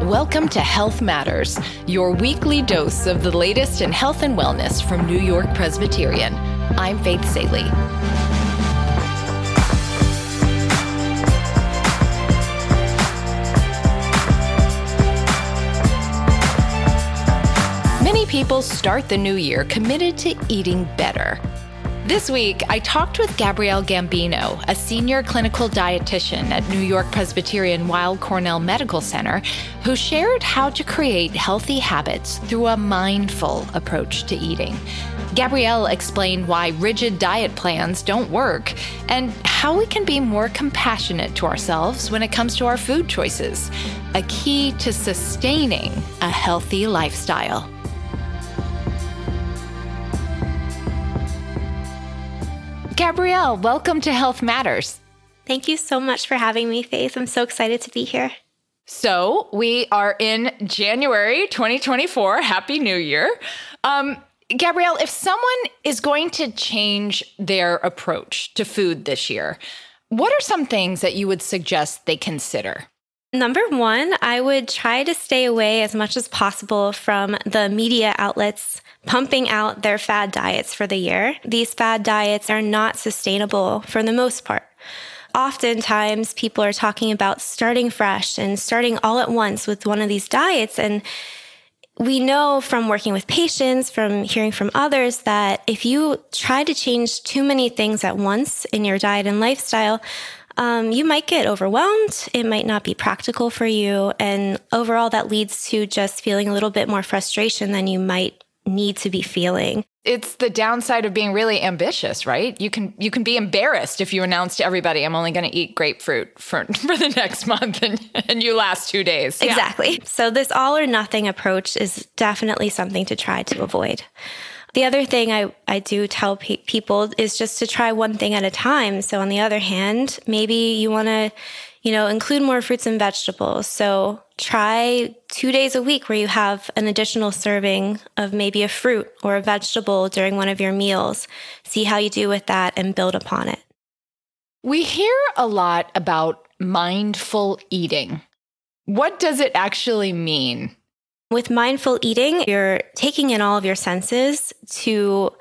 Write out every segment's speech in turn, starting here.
Welcome to Health Matters, your weekly dose of the latest in health and wellness from New York Presbyterian. I'm Faith Salie. Many people start the new year committed to eating better. This week, I talked with Gabrielle Gambino, a senior clinical dietitian at New York Presbyterian Weill Cornell Medical Center, who shared how to create healthy habits through a mindful approach to eating. Gabrielle explained why rigid diet plans don't work and how we can be more compassionate to ourselves when it comes to our food choices, a key to sustaining a healthy lifestyle. Gabrielle, welcome to Health Matters. Thank you so much for having me, Faith. I'm so excited to be here. So, we are in January 2024. Happy New Year. Um, Gabrielle, if someone is going to change their approach to food this year, what are some things that you would suggest they consider? Number one, I would try to stay away as much as possible from the media outlets pumping out their fad diets for the year. These fad diets are not sustainable for the most part. Oftentimes, people are talking about starting fresh and starting all at once with one of these diets. And we know from working with patients, from hearing from others, that if you try to change too many things at once in your diet and lifestyle, um, you might get overwhelmed. It might not be practical for you. And overall, that leads to just feeling a little bit more frustration than you might need to be feeling. It's the downside of being really ambitious, right? You can you can be embarrassed if you announce to everybody I'm only going to eat grapefruit for for the next month and and you last 2 days. Exactly. So this all or nothing approach is definitely something to try to avoid. The other thing I, I do tell pe- people is just to try one thing at a time. So on the other hand, maybe you want to you know, include more fruits and vegetables. So try two days a week where you have an additional serving of maybe a fruit or a vegetable during one of your meals. See how you do with that and build upon it. We hear a lot about mindful eating. What does it actually mean? With mindful eating, you're taking in all of your senses to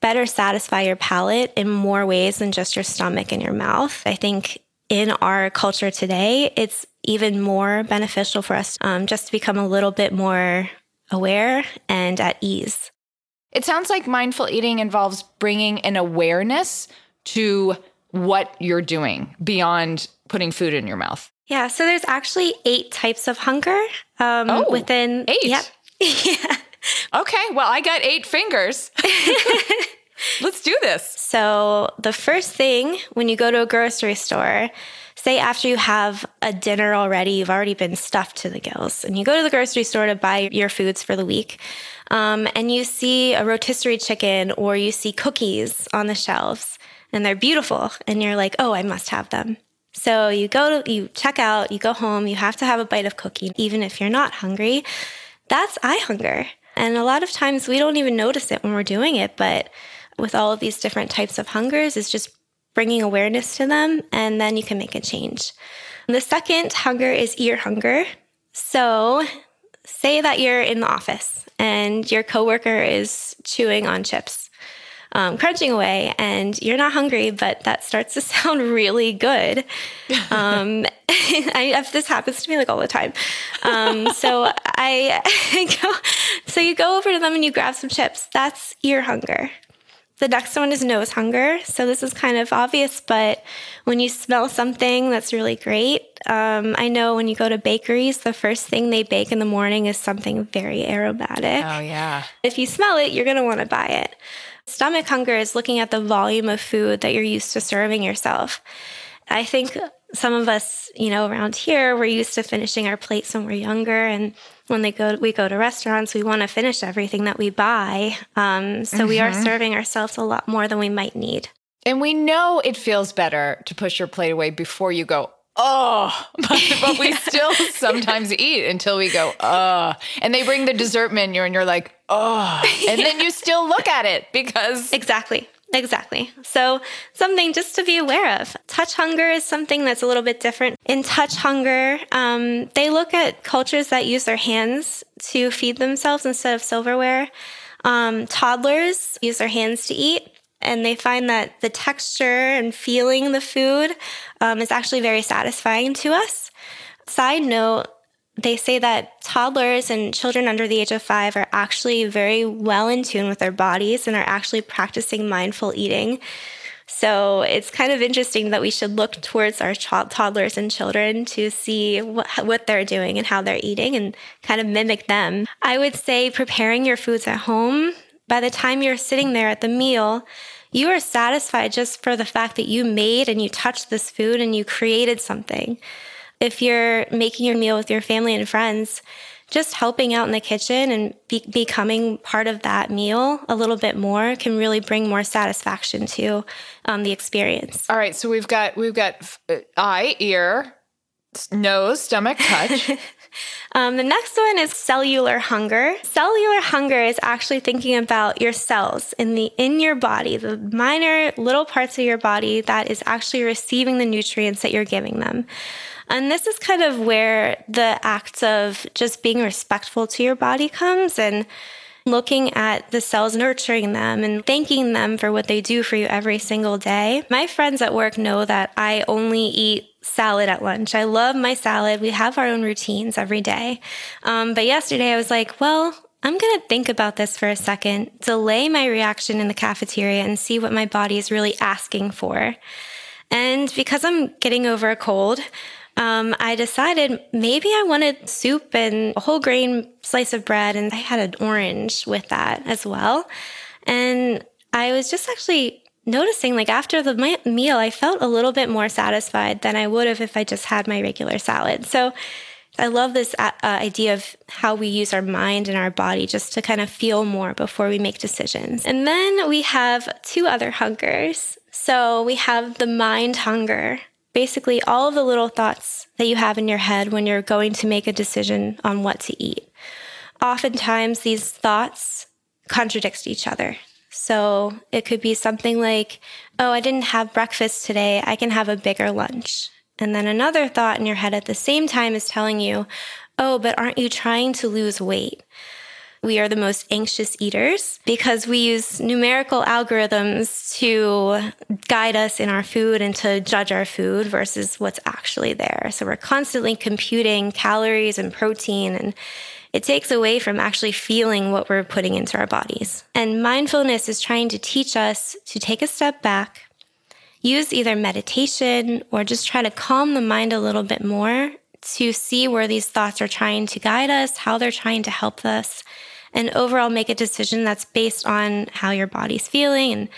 better satisfy your palate in more ways than just your stomach and your mouth. I think in our culture today, it's even more beneficial for us um, just to become a little bit more aware and at ease. It sounds like mindful eating involves bringing an awareness to what you're doing beyond putting food in your mouth. Yeah, so there's actually eight types of hunger um, oh, within eight. Yep. yeah. Okay, well, I got eight fingers. Let's do this. So, the first thing when you go to a grocery store, say after you have a dinner already, you've already been stuffed to the gills, and you go to the grocery store to buy your foods for the week, um, and you see a rotisserie chicken or you see cookies on the shelves, and they're beautiful, and you're like, oh, I must have them. So you go to, you check out, you go home, you have to have a bite of cookie, even if you're not hungry. That's eye hunger. And a lot of times we don't even notice it when we're doing it, but with all of these different types of hungers is just bringing awareness to them, and then you can make a change. The second hunger is ear hunger. So, say that you're in the office and your coworker is chewing on chips, um, crunching away, and you're not hungry, but that starts to sound really good. Um, I, this happens to me like all the time. Um, so I, I go, so you go over to them and you grab some chips. That's ear hunger. The next one is nose hunger. So this is kind of obvious, but when you smell something that's really great, um, I know when you go to bakeries, the first thing they bake in the morning is something very aromatic. Oh, yeah. If you smell it, you're going to want to buy it. Stomach hunger is looking at the volume of food that you're used to serving yourself. I think some of us, you know, around here, we're used to finishing our plates when we're younger. And when they go we go to restaurants we want to finish everything that we buy. Um, so mm-hmm. we are mm-hmm. serving ourselves a lot more than we might need. And we know it feels better to push your plate away before you go oh. But, but we still sometimes eat until we go oh and they bring the dessert menu and you're like oh and then you still look at it because exactly Exactly. So, something just to be aware of. Touch hunger is something that's a little bit different. In touch hunger, um, they look at cultures that use their hands to feed themselves instead of silverware. Um, toddlers use their hands to eat, and they find that the texture and feeling the food um, is actually very satisfying to us. Side note, they say that toddlers and children under the age of five are actually very well in tune with their bodies and are actually practicing mindful eating. So it's kind of interesting that we should look towards our toddlers and children to see what, what they're doing and how they're eating and kind of mimic them. I would say preparing your foods at home, by the time you're sitting there at the meal, you are satisfied just for the fact that you made and you touched this food and you created something. If you're making your meal with your family and friends, just helping out in the kitchen and be- becoming part of that meal a little bit more can really bring more satisfaction to um, the experience. All right, so we've got we've got uh, eye, ear, nose, stomach, touch. um, the next one is cellular hunger. Cellular hunger is actually thinking about your cells in the in your body, the minor little parts of your body that is actually receiving the nutrients that you're giving them. And this is kind of where the act of just being respectful to your body comes and looking at the cells, nurturing them, and thanking them for what they do for you every single day. My friends at work know that I only eat salad at lunch. I love my salad. We have our own routines every day. Um, but yesterday I was like, well, I'm going to think about this for a second, delay my reaction in the cafeteria, and see what my body is really asking for. And because I'm getting over a cold, um, I decided maybe I wanted soup and a whole grain slice of bread, and I had an orange with that as well. And I was just actually noticing, like after the meal, I felt a little bit more satisfied than I would have if I just had my regular salad. So I love this uh, uh idea of how we use our mind and our body just to kind of feel more before we make decisions. And then we have two other hungers. So we have the mind hunger, basically all of the little thoughts that you have in your head when you're going to make a decision on what to eat. Oftentimes, these thoughts contradict each other. So it could be something like, oh, I didn't have breakfast today. I can have a bigger lunch. And then another thought in your head at the same time is telling you, oh, but aren't you trying to lose weight? we are the most anxious eaters because we use numerical algorithms to guide us in our food and to judge our food versus what's actually there. So we're constantly computing calories and protein and it takes away from actually feeling what we're putting into our bodies. And mindfulness is trying to teach us to take a step back, use either meditation or just try to calm the mind a little bit more to see where these thoughts are trying to guide us, how they're trying to help us, and overall make a decision that's based on how your body's feeling and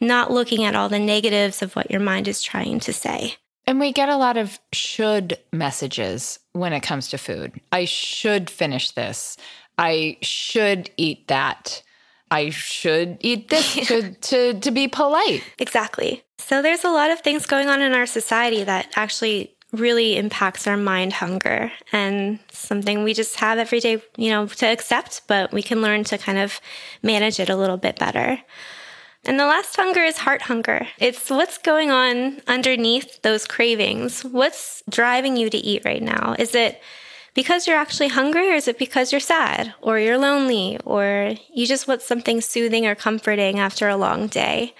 not looking at all the negatives of what your mind is trying to say. And we get a lot of should messages when it comes to food. I should finish this. I should eat that. I should eat this to, to, to be polite. Exactly. So there's a lot of things going on in our society that actually really impacts our mind hunger and something we just have every day, you know, to accept, but we can learn to kind of manage it a little bit better. And the last hunger is heart hunger. It's what's going on underneath those cravings. What's driving you to eat right now? Is it because you're actually hungry or is it because you're sad or you're lonely or you just want something soothing or comforting after a long day?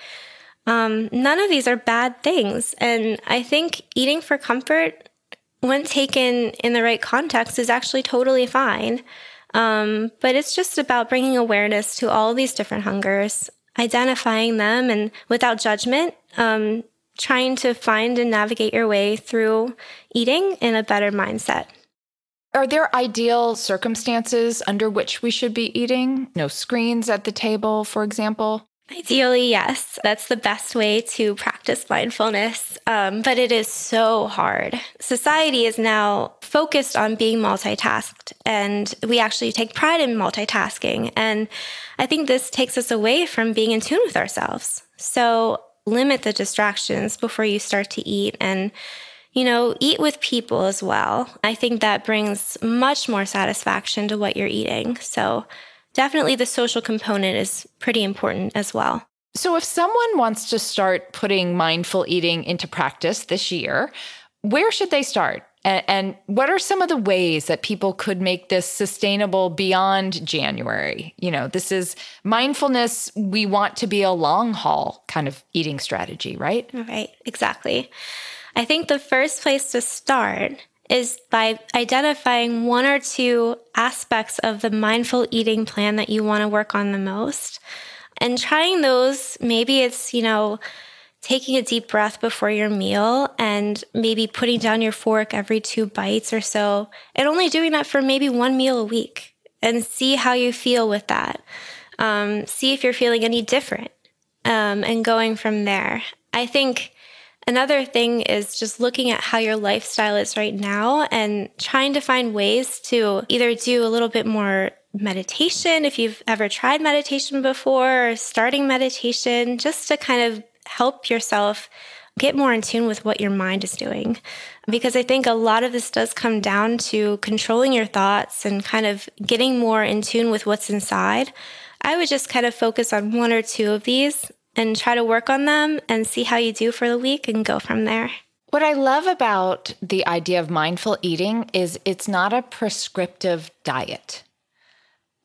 Um, none of these are bad things. And I think eating for comfort, when taken in the right context, is actually totally fine. Um, but it's just about bringing awareness to all these different hungers, identifying them, and without judgment, um, trying to find and navigate your way through eating in a better mindset. Are there ideal circumstances under which we should be eating? No screens at the table, for example? Ideally, yes. That's the best way to practice mindfulness. Um, but it is so hard. Society is now focused on being multitasked, and we actually take pride in multitasking. And I think this takes us away from being in tune with ourselves. So limit the distractions before you start to eat and you know, eat with people as well. I think that brings much more satisfaction to what you're eating. So definitely the social component is pretty important as well. So, if someone wants to start putting mindful eating into practice this year, where should they start? And, and, what are some of the ways that people could make this sustainable beyond January? You know, this is mindfulness. We want to be a long haul kind of eating strategy, right? Right, exactly. I think the first place to start is by identifying one or two aspects of the mindful eating plan that you want to work on the most and trying those. Maybe it's, you know, taking a deep breath before your meal and maybe putting down your fork every two bites or so, and only doing that for maybe one meal a week and see how you feel with that. Um, see if you're feeling any different um, and going from there. I think another thing is just looking at how your lifestyle is right now and trying to find ways to either do a little bit more meditation if you've ever tried meditation before, or starting meditation, just to kind of help yourself get more in tune with what your mind is doing. Because I think a lot of this does come down to controlling your thoughts and kind of getting more in tune with what's inside. I would just kind of focus on one or two of these and try to work on them and see how you do for the week and go from there. What I love about the idea of mindful eating is it's not a prescriptive diet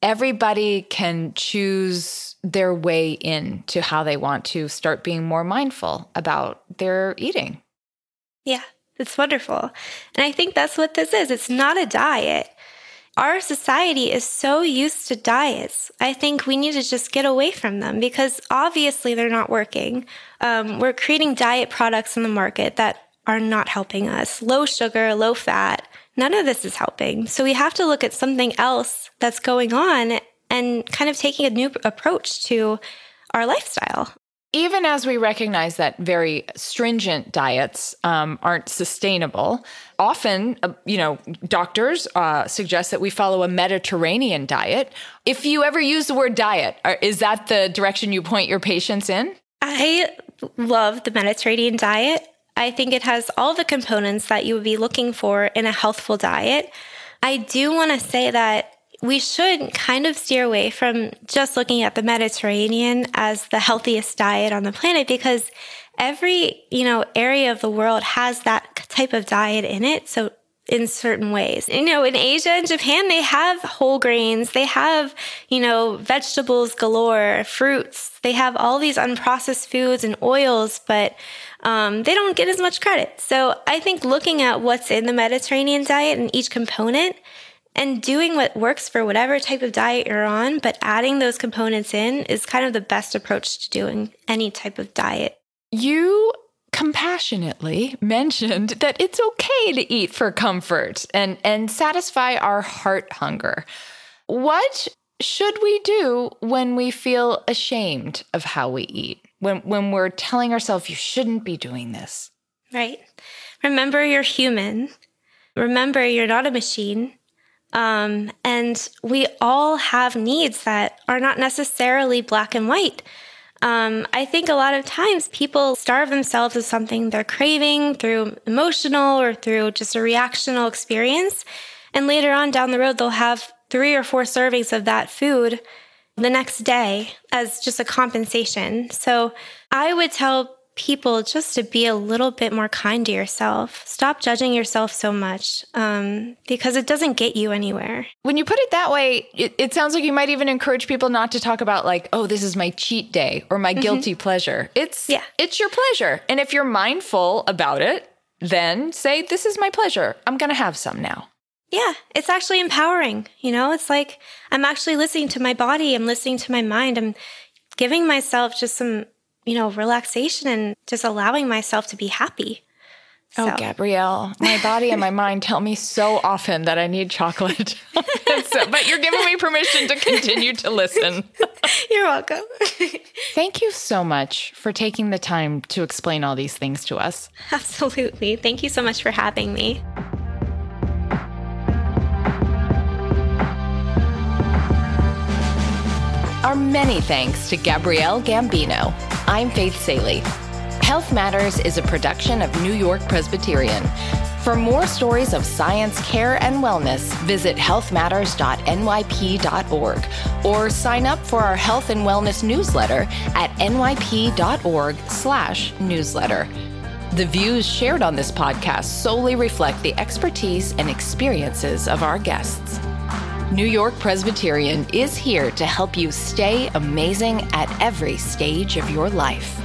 everybody can choose their way in to how they want to start being more mindful about their eating. Yeah, it's wonderful. And I think that's what this is. It's not a diet. Our society is so used to diets. I think we need to just get away from them because obviously they're not working. Um, we're creating diet products in the market that are not helping us low sugar, low fat none of this is helping. So we have to look at something else that's going on and kind of taking a new approach to our lifestyle. Even as we recognize that very stringent diets um, aren't sustainable, often, uh, you know, doctors uh, suggest that we follow a Mediterranean diet. If you ever use the word diet, is that the direction you point your patients in? I love the Mediterranean diet. I think it has all the components that you would be looking for in a healthful diet. I do want to say that we should kind of steer away from just looking at the Mediterranean as the healthiest diet on the planet because every, you know, area of the world has that type of diet in it. So in certain ways. You know, in Asia and Japan, they have whole grains, they have, you know, vegetables galore, fruits, they have all these unprocessed foods and oils, but um, they don't get as much credit. So I think looking at what's in the Mediterranean diet and each component and doing what works for whatever type of diet you're on, but adding those components in is kind of the best approach to doing any type of diet. You compassionately mentioned that it's okay to eat for comfort and, and satisfy our heart hunger. What should we do when we feel ashamed of how we eat? When, when we're telling ourselves, you shouldn't be doing this? Right. Remember, you're human. Remember, you're not a machine. Um, and we all have needs that are not necessarily black and white. Um, I think a lot of times people starve themselves of something they're craving through emotional or through just a reactional experience. And later on down the road, they'll have three or four servings of that food the next day as just a compensation. So I would tell people just to be a little bit more kind to yourself. Stop judging yourself so much um, because it doesn't get you anywhere. When you put it that way, it, it, sounds like you might even encourage people not to talk about like, oh, this is my cheat day or my mm-hmm. guilty pleasure. It's yeah, it's your pleasure, and if you're mindful about it, then say, this is my pleasure. I'm going to have some now. Yeah, it's actually empowering. You know, it's like I'm actually listening to my body, I'm listening to my mind, I'm giving myself just some you know, relaxation and just allowing myself to be happy. Oh, so. Oh, Gabrielle, my body and my mind tell me so often that I need chocolate. so, but you're giving me permission to continue to listen. you're welcome. Thank you so much for taking the time to explain all these things to us. Absolutely. Thank you so much for having me. Our many thanks to Gabrielle Gambino. I'm Faith Salie. Health Matters is a production of New York Presbyterian. For more stories of science, care, and wellness, visit healthmatters.nyp.org or sign up for our health and wellness newsletter at nyp.org/newsletter. The views shared on this podcast solely reflect the expertise and experiences of our guests. New York Presbyterian is here to help you stay amazing at every stage of your life.